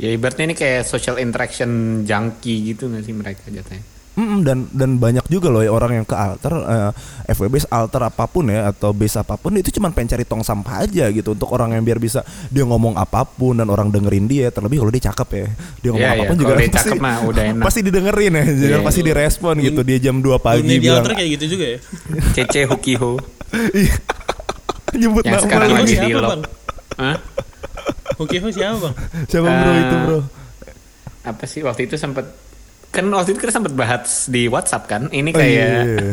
Ya ibaratnya ini kayak social interaction junkie gitu nggak sih mereka jatuhnya? Mm, dan dan banyak juga loh ya orang yang ke alter eh, FWB alter apa pun ya atau base apa pun itu cuma pengen cari tong sampah aja gitu untuk orang yang biar bisa dia ngomong apa pun dan orang dengerin dia terlebih kalau dia cakep ya. Dia ngomong Iya, iya, apa pun kalau juga dia cakep mah udah enak. pasti didengerin ya Iya, pasti direspon gitu dia jam 2 pagi dunia di bilang alter kayak gitu juga ya? Cece Hukiho Iya. nyebut yang nama sekarang lagi. siapa, di lock. Hah? Hukiho siapa bang? Siapa bro Eh, itu bro? Apa sih? Waktu itu sempet kan waktu itu kita sempet bahas di WhatsApp kan? Ini Oh, kayak iya, iya.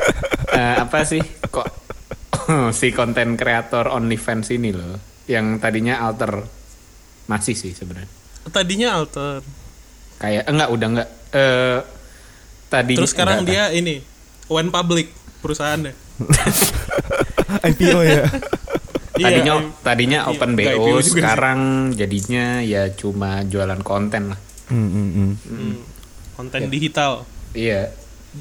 eh, apa sih? Kok si konten kreator OnlyFans ini loh yang tadinya alter. Masih sih sebenarnya. Tadinya alter. Kayak enggak udah enggak. Eh tadinya terus sekarang enggak, dia ini one public perusahaannya. IPO ya. Tadinya Iya, tadinya iya, open enggak, BO sih. sekarang jadinya ya cuma jualan konten lah. Hmm, hmm, hmm. Hmm, konten digital iya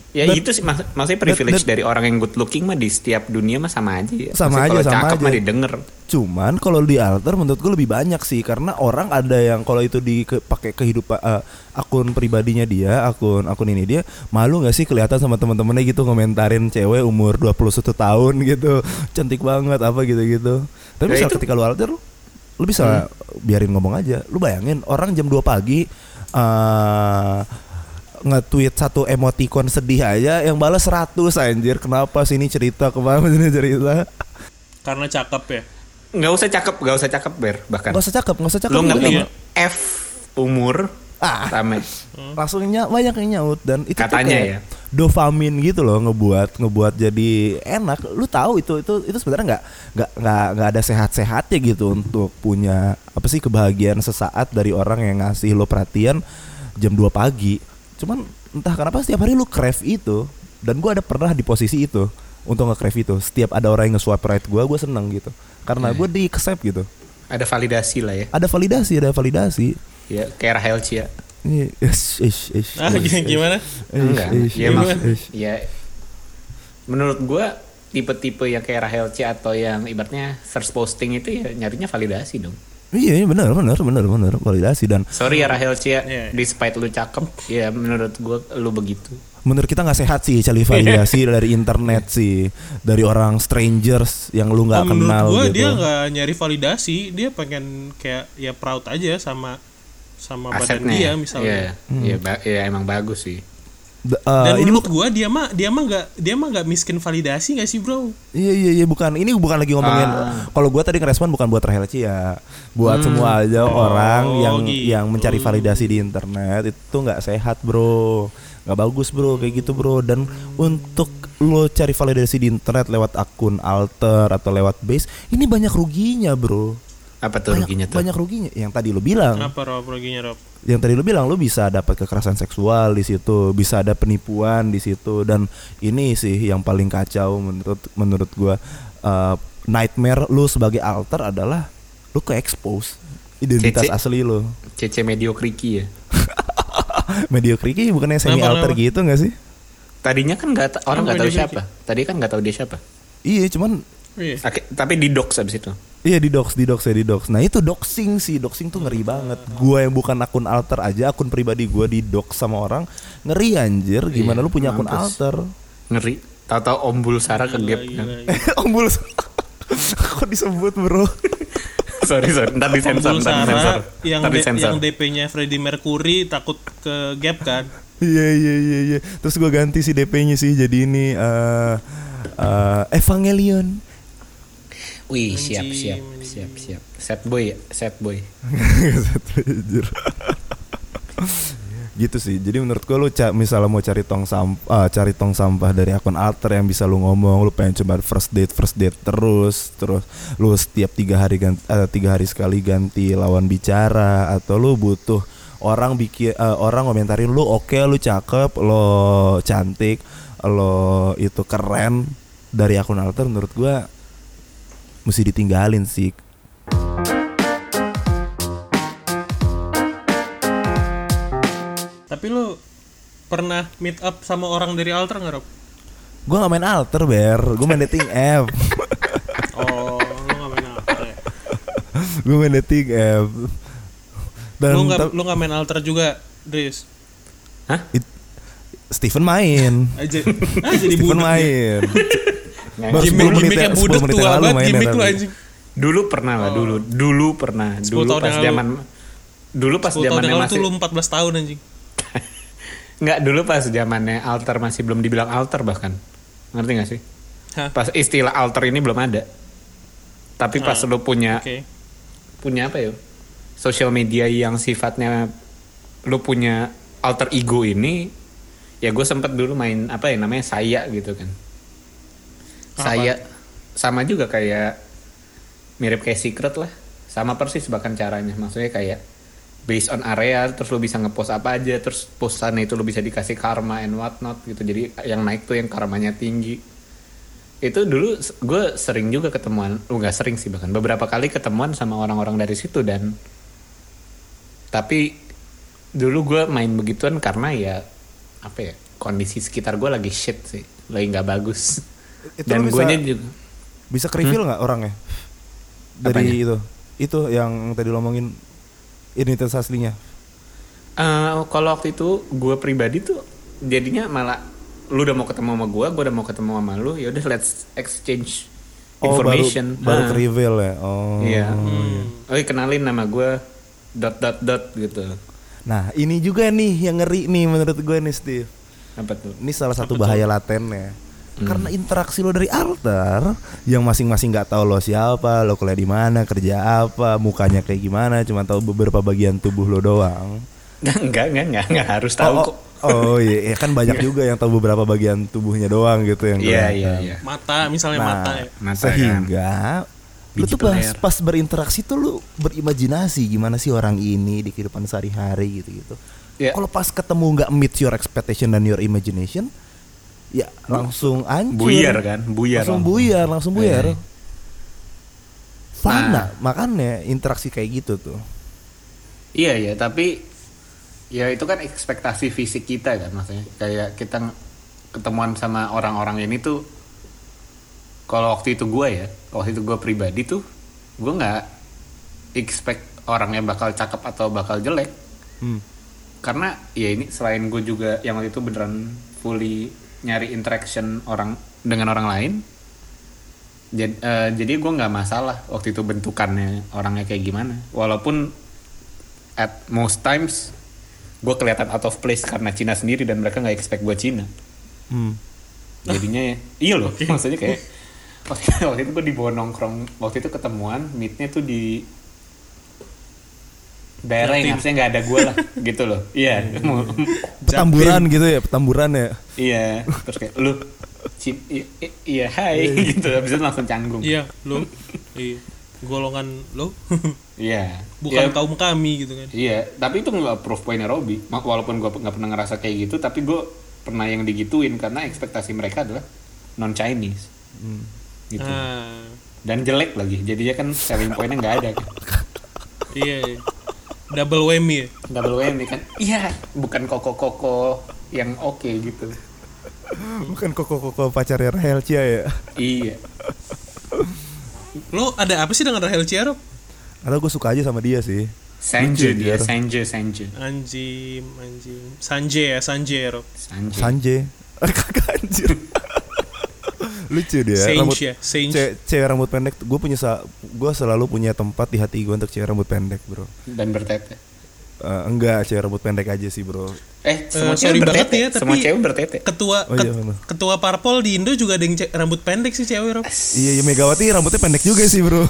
ya But- itu sih mak- maksudnya privilege dari orang yang good looking mah di setiap dunia mah sama aja ya Sama Maksudnya aja, kalau sama cakep aja. mah didengar Cuman kalau di alter menurut gue lebih banyak sih karena orang ada yang kalau itu dipakai kehidupan eh, akun pribadinya dia, akun akun ini dia malu nggak sih kelihatan sama teman-temannya gitu ngomentarin cewek umur 21 tahun gitu. Cantik banget apa gitu-gitu. Tapi Ya misal itu- ketika lu alter lu, lu bisa biarin ngomong aja. Lu bayangin orang jam 2 pagi eh nge-tweet satu emoticon sedih aja yang balas 100 anjir. Kenapa sih ini cerita ke mana sini cerita? karena cakep ya nggak usah cakep nggak usah cakep ber bahkan Gak usah cakep, gak usah cakep. lu juga. ngetik Iya. F umur Ah. sama langsung ny- banyak yang nyaut dan itu Katanya ya. dopamin gitu loh ngebuat ngebuat jadi enak lu tahu itu itu itu sebenarnya nggak nggak nggak nggak ada sehat-sehatnya gitu untuk punya apa sih kebahagiaan sesaat dari orang yang ngasih lo perhatian jam 2 pagi cuman entah kenapa setiap hari lu crave itu dan gua ada pernah di posisi itu untuk nge-crave itu. Setiap ada orang yang nge-swipe right gua gua seneng gitu. Karena gue di accept gitu. Ada validasi lah ya. Ada validasi ada validasi. Ya kayak Rahel Cia. Ish, ish, ish, ah gimana? enggak. ya ya menurut gue tipe-tipe yang kayak Rahel C atau yang ibaratnya first posting itu ya nyarinya validasi dong. Iya, iya benar benar benar benar validasi dan Sorry ya Rahel C, Iya. despite lu cakep, ya menurut gue lu begitu. menurut kita nggak sehat sih cari validasi dari internet sih dari orang strangers yang lu nggak Oh, menurut kenal gue gitu. dia nggak nyari validasi dia pengen kayak ya proud aja sama sama badan Asetnya. dia ya? misalnya Iya, iya, ba- iya, emang bagus sih. Eh, dan ini menurut gua dia mah dia mah nggak dia mah nggak miskin validasi nggak sih bro? Iya iya iya bukan. Ini bukan lagi ngomongin Ah. kalau gua tadi ngerespon bukan buat Rahel ya buat Hmm. semua aja orang yang gitu. yang mencari validasi di internet. Itu nggak sehat bro. Nggak bagus bro. Kayak gitu bro. Dan untuk lo cari validasi di internet lewat akun alter atau lewat base ini banyak ruginya bro. Apa tuh banyak, ruginya tuh? banyak ruginya. Yang tadi lo bilang. Apa rob ruginya rob yang tadi lu bilang lu bisa dapat kekerasan seksual di situ, bisa ada penipuan di situ dan ini sih yang paling kacau menurut menurut gua Uh, nightmare lu sebagai alter adalah lu ke expose identitas Cece. asli lu. CC mediokriki ya. Mediocrity bukannya semi alter kenapa? gitu gak sih? Tadinya kan nggak orang nggak tahu mediokriki? siapa. Tadi kan nggak tahu dia siapa. Iya, cuman iya Oke, tapi di dox abis itu. Iya di dox, di dox ya di dox. Nah itu doxing sih, doxing tuh ngeri banget. Gua yang bukan akun alter aja, akun pribadi gua di dox sama orang ngeri anjir. Gimana Iya, lu punya akun mampus. alter? Ngeri. Tahu-tahu Om Bulsara ke gap Gila, kan. gila. Ombul, kok disebut bro? sorry sorry, ntar disensor, ntar disensor, yang ntar D- disensor. yang DP-nya Freddie Mercury takut ke gap kan Iya iya iya iya. Terus gua ganti si DP-nya sih jadi ini eh eh, Evangelion. Wih siap siap siap siap. Set boy ya, set boy. Anjir. gitu sih. Jadi menurut gua lu ca- misalnya mau cari tong sampah, cari tong sampah dari akun alter yang bisa lu ngomong, lu pengen coba first date first date terus, terus lu setiap tiga hari ganti, eh, tiga hari sekali ganti lawan bicara atau lu butuh orang bikin eh, orang komentarin lu oke lu cakep lo cantik lo itu keren dari akun alter menurut gua mesti ditinggalin sih. Tapi lu pernah meet up sama orang dari alter nggak rob? Gue gak main alter ber, gue main dating app. Oh lu nggak main alter ya? Gue main dating app. Dan lu nggak ta- lu nggak main alter juga Dris? Hah? it- Steven main. Aja ah jadi Steven ya. main Baru 10 gimmick menit gimmicknya ya- 10 budak menit tua banget gimmick lu anjing. Dulu pernah lah dulu, dulu pernah, 10 dulu tahun pas zaman, dulu pas 10 tahun zamannya masih, lu 14 tahun anjing. Nggak dulu pas zamannya alter masih belum dibilang alter bahkan, ngerti gak sih? Hah? Pas istilah alter ini belum ada, tapi pas Ah, lu punya oke. punya apa ya? Sosial media yang sifatnya lu punya alter ego ini ya gue sempet dulu main apa ya namanya saya gitu kan Saya sama juga kayak mirip kayak secret lah. Sama persis bahkan caranya. Maksudnya kayak based on area terus lu bisa ngepost apa aja terus postannya itu lu bisa dikasih karma and whatnot gitu. Jadi yang naik tuh yang karmanya tinggi. Itu dulu gue sering juga ketemuan lu nggak sering sih bahkan. Beberapa kali ketemuan sama orang-orang dari situ dan tapi dulu gue main begituan karena ya apa ya kondisi sekitar gue lagi shit sih. Lagi nggak bagus Itu dan gue bisa- juga Bisa ke reveal nggak orangnya? Dari Apanya? itu Itu yang tadi lo ngomongin Identitas aslinya Eh, kalau waktu itu gue pribadi tuh jadinya malah lu udah mau ketemu sama gue, gue udah mau ketemu sama lu, ya udah let's exchange Oh baru, information. baru Ah, ke reveal ya Oh Iya. Oh kenalin nama gue dot dot dot gitu. Nah ini juga nih yang ngeri nih menurut gue nih Steve Apa tuh? Ini salah satu bahaya latennya karena interaksi lo dari alter yang masing-masing nggak tahu lo siapa, lo kuliah di mana, kerja apa, mukanya kayak gimana, cuma tahu beberapa bagian tubuh lo doang. enggak, enggak, enggak, enggak harus tahu oh, kok. oh, oh iya, iya, kan banyak juga yang tahu beberapa bagian tubuhnya doang gitu yang Iya, iya, iya. mata misalnya Nah, mata ya Mata sehingga lu Biji tuh pas, pas berinteraksi tuh lu berimajinasi gimana sih orang ini di kehidupan sehari-hari gitu-gitu. Iya. Kalau pas ketemu nggak meet your expectation dan your imagination, ya langsung hancur. Buyar kan, buyar. Langsung buyar, langsung buyar. Iya. Fana, Nah. makanya interaksi kayak gitu tuh. Iya, iya, tapi ya itu kan ekspektasi fisik kita kan maksudnya. Kayak kita ketemuan sama orang-orang ini tuh kalau waktu itu gue ya waktu itu gue pribadi tuh gue nggak expect orangnya bakal cakep atau bakal jelek Hmm. karena ya ini selain gue juga yang waktu itu beneran fully nyari interaction orang dengan orang lain. Jadi, jadi gue nggak masalah waktu itu bentukannya orangnya kayak gimana. Walaupun at most times gue kelihatan out of place karena Cina sendiri dan mereka nggak expect gue Cina. Hmm. jadinya ya, iya loh maksudnya kayak waktu, waktu itu gue dibawa nongkrong waktu itu ketemuan meetnya tuh di daerah yang harusnya nggak ada gue lah gitu loh iya Petamburan gitu ya, petamburan ya. iya terus kayak lu iya hai gitu habis itu langsung canggung Iya, lo. iya. Golongan lo. iya Bukan Iya, kaum kami gitu kan. iya tapi itu nggak proof pointnya Ma- walaupun gue nggak pernah ngerasa kayak gitu tapi gue pernah yang digituin karena ekspektasi mereka adalah non Chinese gitu Ah, dan jelek lagi jadinya kan selling pointnya nggak ada kan iya. iya. Double whammy ya. double whammy kan iya bukan koko koko yang oke gitu Bukan koko-koko pacarnya Rahel Cia ya. iya Lo ada apa sih dengan Rahel Ciarop? Atau gue suka aja sama dia sih. Lucu dia dia. Sanju Sanju Anjim, anjim. Sanje ya, Sanje ya, Rob. Sanju Sanje. Kagak anjir. Lucu dia. Sange rambut, ya, Sange. ce- cewek rambut pendek. Gue punya sa gue selalu punya tempat di hati gue untuk cewek rambut pendek, bro. dan bertete Eh, enggak, cewek rambut pendek aja sih, bro. eh semua sorry cewek banget bertete ya, tapi- semua cewek bertete Ketua Oh iya, ket- bener. ketua parpol di Indo juga ada yang ce- rambut pendek sih cewek, Rob. Iya, iya Megawati rambutnya pendek juga sih, bro.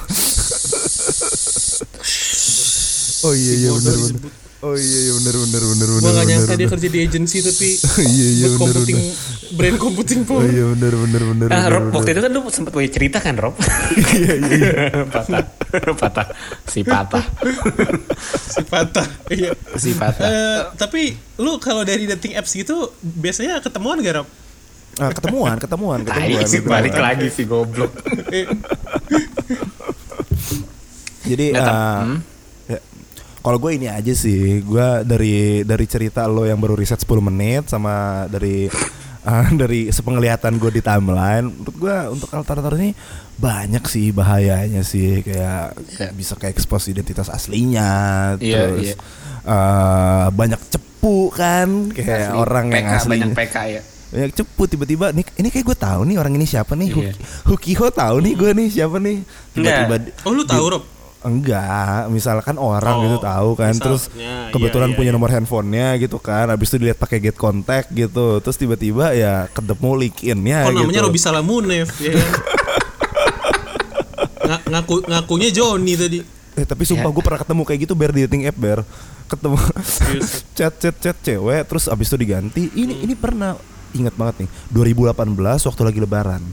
oh iya, iya bener. disebut. Oh iya, iya bener bener bener Gua bener. gak nyangka bener, dia bener. kerja di agensi tapi Iya, iya bener computing brand computing Oh power. iya bener bener bener. ah bener, Rob bener. waktu itu kan lu sempat punya cerita kan Rob Iya iya iya. patah patah si patah Si patah. Iya. si patah Eh, tapi lu kalau dari dating apps gitu biasanya ketemuan gak Rob? Ah, ketemuan, ketemuan, ketemuan. sih ketemuan. balik lagi si goblok Jadi eh, Hmm? Kalau gue ini aja sih, gue dari dari cerita lo yang baru riset 10 menit sama dari ah, dari sepenglihatan gue di timeline, menurut gue untuk altar-altar ini banyak sih bahayanya sih, kayak Iya. bisa kayak expose identitas aslinya, Iya, terus iya. eh, banyak cepu kan, kayak Asli. orang yang PK, asli banyak PK ya banyak cepu tiba-tiba nih ini kayak gue tahu nih orang ini siapa nih. Huki- Hukiho tahu nih gue nih siapa nih tiba-tiba oh lu tahu Rob? Enggak, misalkan orang Oh, gitu tahu kan, misalnya, terus iya, kebetulan iya, punya iya. nomor handphonenya gitu kan, habis itu dilihat pakai get contact gitu, terus tiba-tiba ya ketemu LinkedIn-nya Oh gitu. namanya Robi Salamunef ya kan? Nga- ngaku ngakunya Johnny tadi. Eh tapi sumpah Ya. gue pernah ketemu kayak gitu ber di dating app ber, ketemu chat chat chat cewek, terus abis itu diganti. Ini ini pernah ingat banget nih, 2018 waktu lagi Lebaran,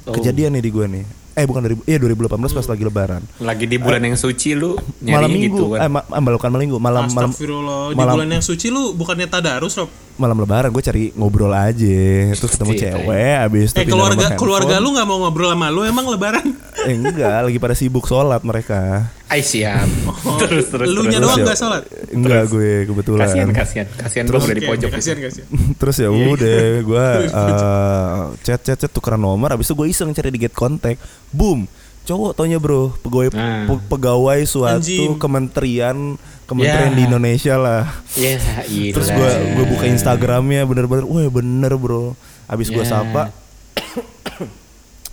Oh. kejadian nih di gue nih. Eh bukan dari, iya 2018 pas lagi Lebaran. lagi di bulan yang suci lu malam nyarinya minggu, gitu kan? Eh ma- bukan malam minggu, malam malam di malam- bulan yang suci lu bukannya tadarus Rob? malam lebaran gue cari ngobrol aja. Terus ketemu Iya, cewek abis itu Eh keluarga keluarga lu nggak mau ngobrol sama lu emang lebaran? eh, enggak lagi pada sibuk sholat mereka Ai siap terus terus Lu nya terus. doang ya. nggak sholat? enggak gue kebetulan kasihan kasihan kasihan gue udah di pojok Kasihan kasihan. terus ya Iya, udah gue eh, chat chat chat tukeran nomor abis itu gue iseng cari di get contact boom cowok taunya bro pegawai Nah. pe- pegawai suatu Anjing. kementerian kementerian Ya. di Indonesia lah ya iya terus gue gue buka Instagramnya bener-bener wah bener bro abis gue Ya. sapa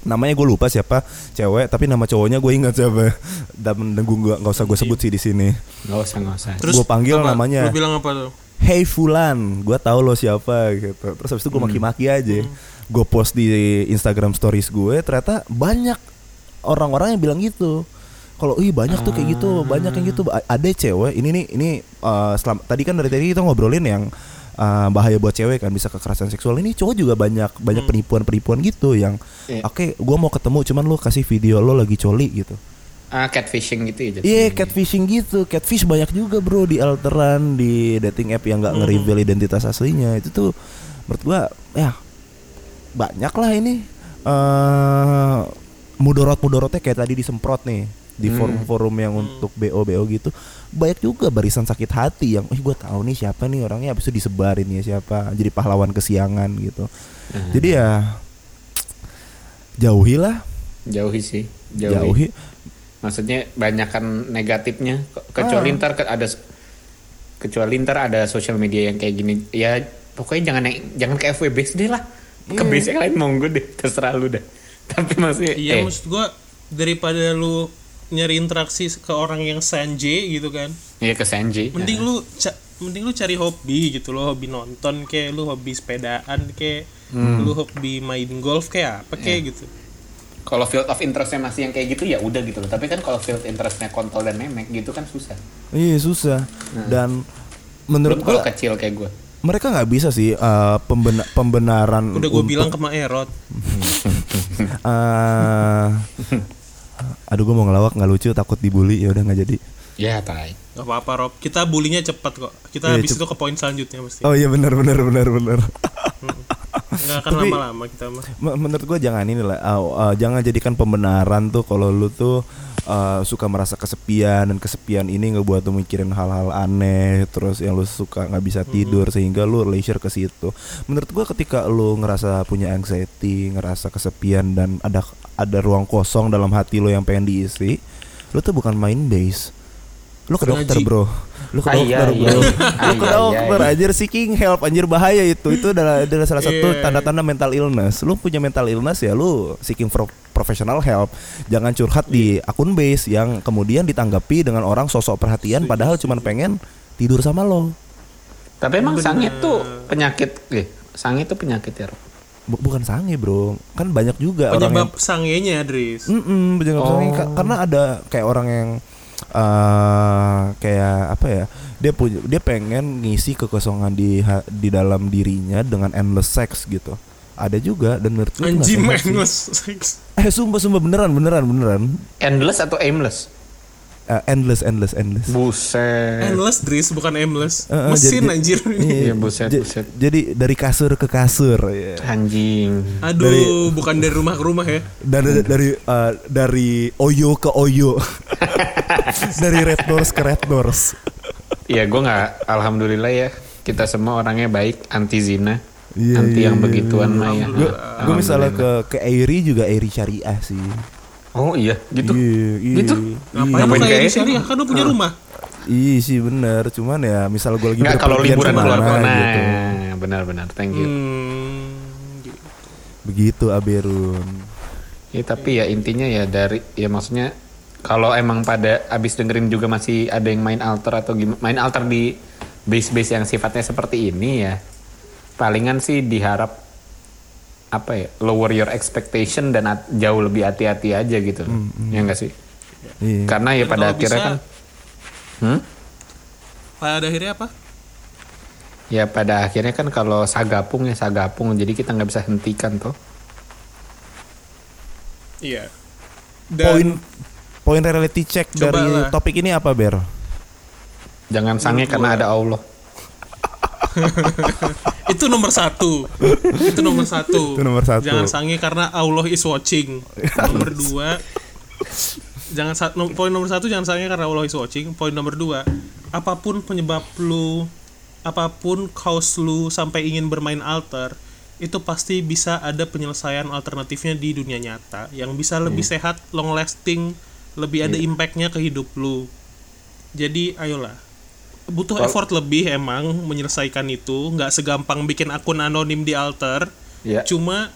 namanya gue lupa siapa cewek tapi nama cowoknya gue ingat siapa dan, dan gue nggak usah gue sebut sih di sini nggak usah nggak usah Terus Gua panggil apa? namanya. Lu bilang apa tuh? Hey Fulan, gue tahu lo siapa gitu. Terus habis itu gue maki-maki aja. Gue post di Instagram Stories gue, ternyata banyak orang-orang yang bilang gitu. Kalau ih banyak tuh kayak gitu, banyak yang gitu. A- Ada cewek, ini nih, ini uh, selam- tadi kan dari tadi kita ngobrolin yang uh, bahaya buat cewek kan bisa kekerasan seksual. Ini cowok juga banyak banyak penipuan-penipuan gitu yang, Iya. oke, gue mau ketemu, cuman lo kasih video lo lagi coli gitu. ah catfishing gitu ya. Iya catfishing gitu Catfish banyak juga bro Di alteran Di dating app yang gak nge-reveal identitas aslinya Itu tuh Menurut gua Ya Banyak lah ini eh Mudorot-mudorotnya kayak tadi disemprot nih di forum-forum yang untuk BO BO gitu banyak juga barisan sakit hati yang eh gue tahu nih siapa nih orangnya habis itu disebarin ya siapa jadi pahlawan kesiangan gitu jadi ya jauhilah Jauhi sih, jauhi. jauhi Maksudnya banyakkan negatifnya. Kecuali Ah. ntar ke- ada kecuali ntar ada sosial media yang kayak gini. Ya pokoknya jangan yang- jangan ke FWB deh lah. Ke Iya. base yang lain monggo deh, terserah lu deh. Tapi maksudnya Iya eh, maksud gua daripada lu nyari interaksi ke orang yang sanje gitu kan. iya ke Sanji. Mending lu ca- mending lu cari hobi gitu lo, hobi nonton kayak lu hobi sepedaan kayak Hmm. lu hobi main golf kayak apa kayak Iya. gitu. Kalau field of interestnya masih yang kayak gitu ya udah gitu loh. Tapi kan kalau field interestnya kontol dan memek gitu kan susah. iya susah dan menurut gua kecil kayak gue. mereka nggak bisa sih eh, pembena- pembenaran Udah gue untuk- bilang ke Maerot. Eh, aduh gue mau ngelawak nggak lucu takut dibully ya udah nggak jadi Ya tai. Gak apa-apa Rob, kita bulinya cepat kok. Kita Iya, habis cep- itu ke poin selanjutnya pasti. oh iya benar benar benar benar Nggak akan Tapi- lama-lama kita mah. Menurut gue jangan ini lah uh, uh, jangan jadikan pembenaran tuh kalau lu tuh uh, suka merasa kesepian dan kesepian ini ngebuat lu mikirin hal-hal aneh terus yang lu suka nggak bisa tidur sehingga lu leisure ke situ menurut gue ketika lu ngerasa punya anxiety ngerasa kesepian dan ada ada ruang kosong dalam hati lo yang pengen diisi lu tuh bukan main base lu ke dokter bro lu ke iya, dokter iya. bro lu ke iya, dokter iya. anjir seeking help anjir bahaya itu itu adalah, adalah salah satu Iya. tanda-tanda mental illness lu punya mental illness ya lu seeking pro- professional help jangan curhat di akun base yang kemudian ditanggapi dengan orang sosok perhatian padahal cuma pengen tidur sama lo Tapi emang sangit tuh penyakit, eh, sangit tuh penyakit ya. Rob? Bu- bukan sange bro kan banyak juga orang yang Penyebab sangenya, Dris. Penyebab sange. Ka- Oh. karena ada kayak orang yang eh kayak apa ya dia punya dia pengen ngisi kekosongan di di dalam dirinya dengan endless sex gitu ada juga dan menurut gue endless sex. eh sumpah sumpah beneran beneran beneran Endless atau aimless? Eh, endless endless endless Buset. Endless Dris bukan aimless. Eh, eh, Mesin jadi- anjir. Iya, buset, Ja- buset. jadi dari kasur ke kasur ya. Anjing. Aduh, Dari- bukan dari rumah ke rumah ya. dari dari eh, dari oyo ke oyo dari red doors ke red doors Iya, gue nggak. Alhamdulillah ya. Kita semua orangnya baik, anti zina, Iya, anti iya, yang iya, begituan iya. mah ya. gue gue misalnya ke ke Airi juga Airi syariah sih Oh iya, gitu. Iya, iya, Gitu? Ngapain lu Ngapain kayak di syariah? Kan lu punya rumah. Iya sih bener, cuman ya misal gue lagi Nggak kalau liburan ke mana keluar kota. gitu. Nah, benar-benar. Thank you. Hmm. gitu. Begitu Aberun. Ya, tapi ya intinya ya dari ya maksudnya kalau emang pada abis dengerin juga masih ada yang main alter atau gimana main alter di base-base yang sifatnya seperti ini ya palingan sih diharap apa ya lower your expectation dan at- jauh lebih hati-hati aja gitu ya enggak sih Iya. karena ya Dan pada akhirnya bisa- kan hmm? Pada akhirnya apa? ya pada akhirnya kan kalau sagapung ya sagapung jadi kita nggak bisa hentikan tuh Iya. Poin poin reality check Coba dari lah. topik ini apa Ber? jangan sange karena ada Allah itu nomor satu. Itu nomor satu. Itu nomor satu. jangan sange karena Allah is watching. Nomor dua. Jangan no- poin nomor satu jangan sange karena Allah is watching. Poin nomor dua apa pun penyebab lu apa pun cause lu sampai ingin bermain alter itu pasti bisa ada penyelesaian alternatifnya di dunia nyata yang bisa lebih sehat long lasting lebih ada impactnya ke hidup lu. Jadi ayolah butuh effort lebih emang menyelesaikan itu nggak segampang bikin akun anonim di alter ya cuma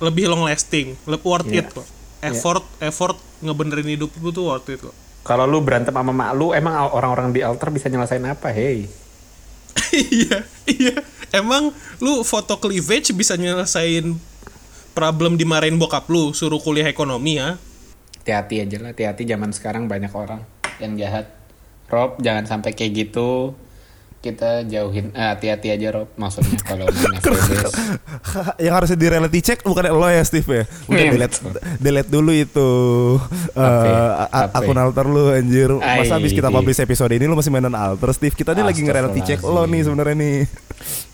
lebih long lasting lebih worth Iya. it kok effort effort ngebenerin hidup lu tuh worth it kok Kalau lu berantem sama mak lu, emang orang-orang di altar bisa nyelesain apa? Hey. iya iya emang lu foto cleavage bisa nyelesain problem dimarahin bokap lu suruh kuliah ekonomi ya Hati-hati aja lah, hati-hati zaman sekarang banyak orang yang jahat. Rob, jangan sampai kayak gitu. Kita jauhin, eh, hati-hati aja Rob. Maksudnya kalau yang harusnya di reality check bukan lo ya Steve ya. Udah Iya, delete delete dulu itu eh, Apa? a- a- Apa? akun alter lu anjir. Masa habis kita publish episode ini lu masih mainan alter Steve. Kita ini lagi nge-reality check lo nih sebenarnya nih.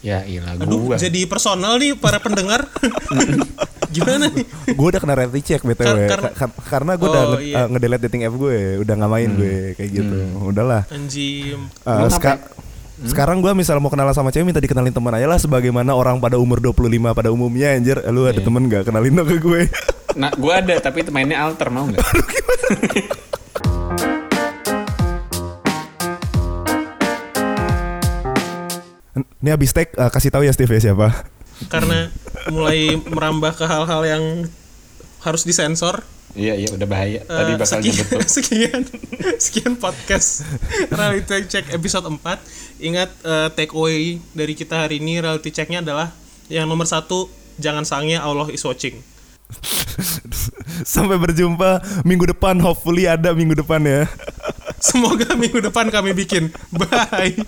Ya ilah Aduh, gua. jadi personal nih para pendengar. Gimana nih? gue udah kena reality check btw Kar- karena- Ka- ka- karena gue udah Oh, nge- iya. uh, ngedelete dating app gue udah nggak main gue kayak gitu udahlah Anjim. Uh, Emang seka- sekarang gue misal mau kenalan sama cewek minta dikenalin teman aja lah sebagaimana orang pada umur 25 pada umumnya anjir lu ada Iya. temen gak kenalin dong ke gue Nah, gua ada tapi itu mainnya alter mau nggak? ini abis tag uh, kasih tahu ya Steve ya siapa? Karena mulai merambah ke hal-hal yang harus disensor. Iya iya udah bahaya. Tadi Eh, bakal sekian, nyebut sekian sekian podcast reality check episode 4 ingat eh, take away dari kita hari ini reality checknya adalah yang nomor satu jangan sangnya Allah is watching. Sampai berjumpa minggu depan hopefully ada minggu depan ya. Semoga minggu depan kami bikin. Bye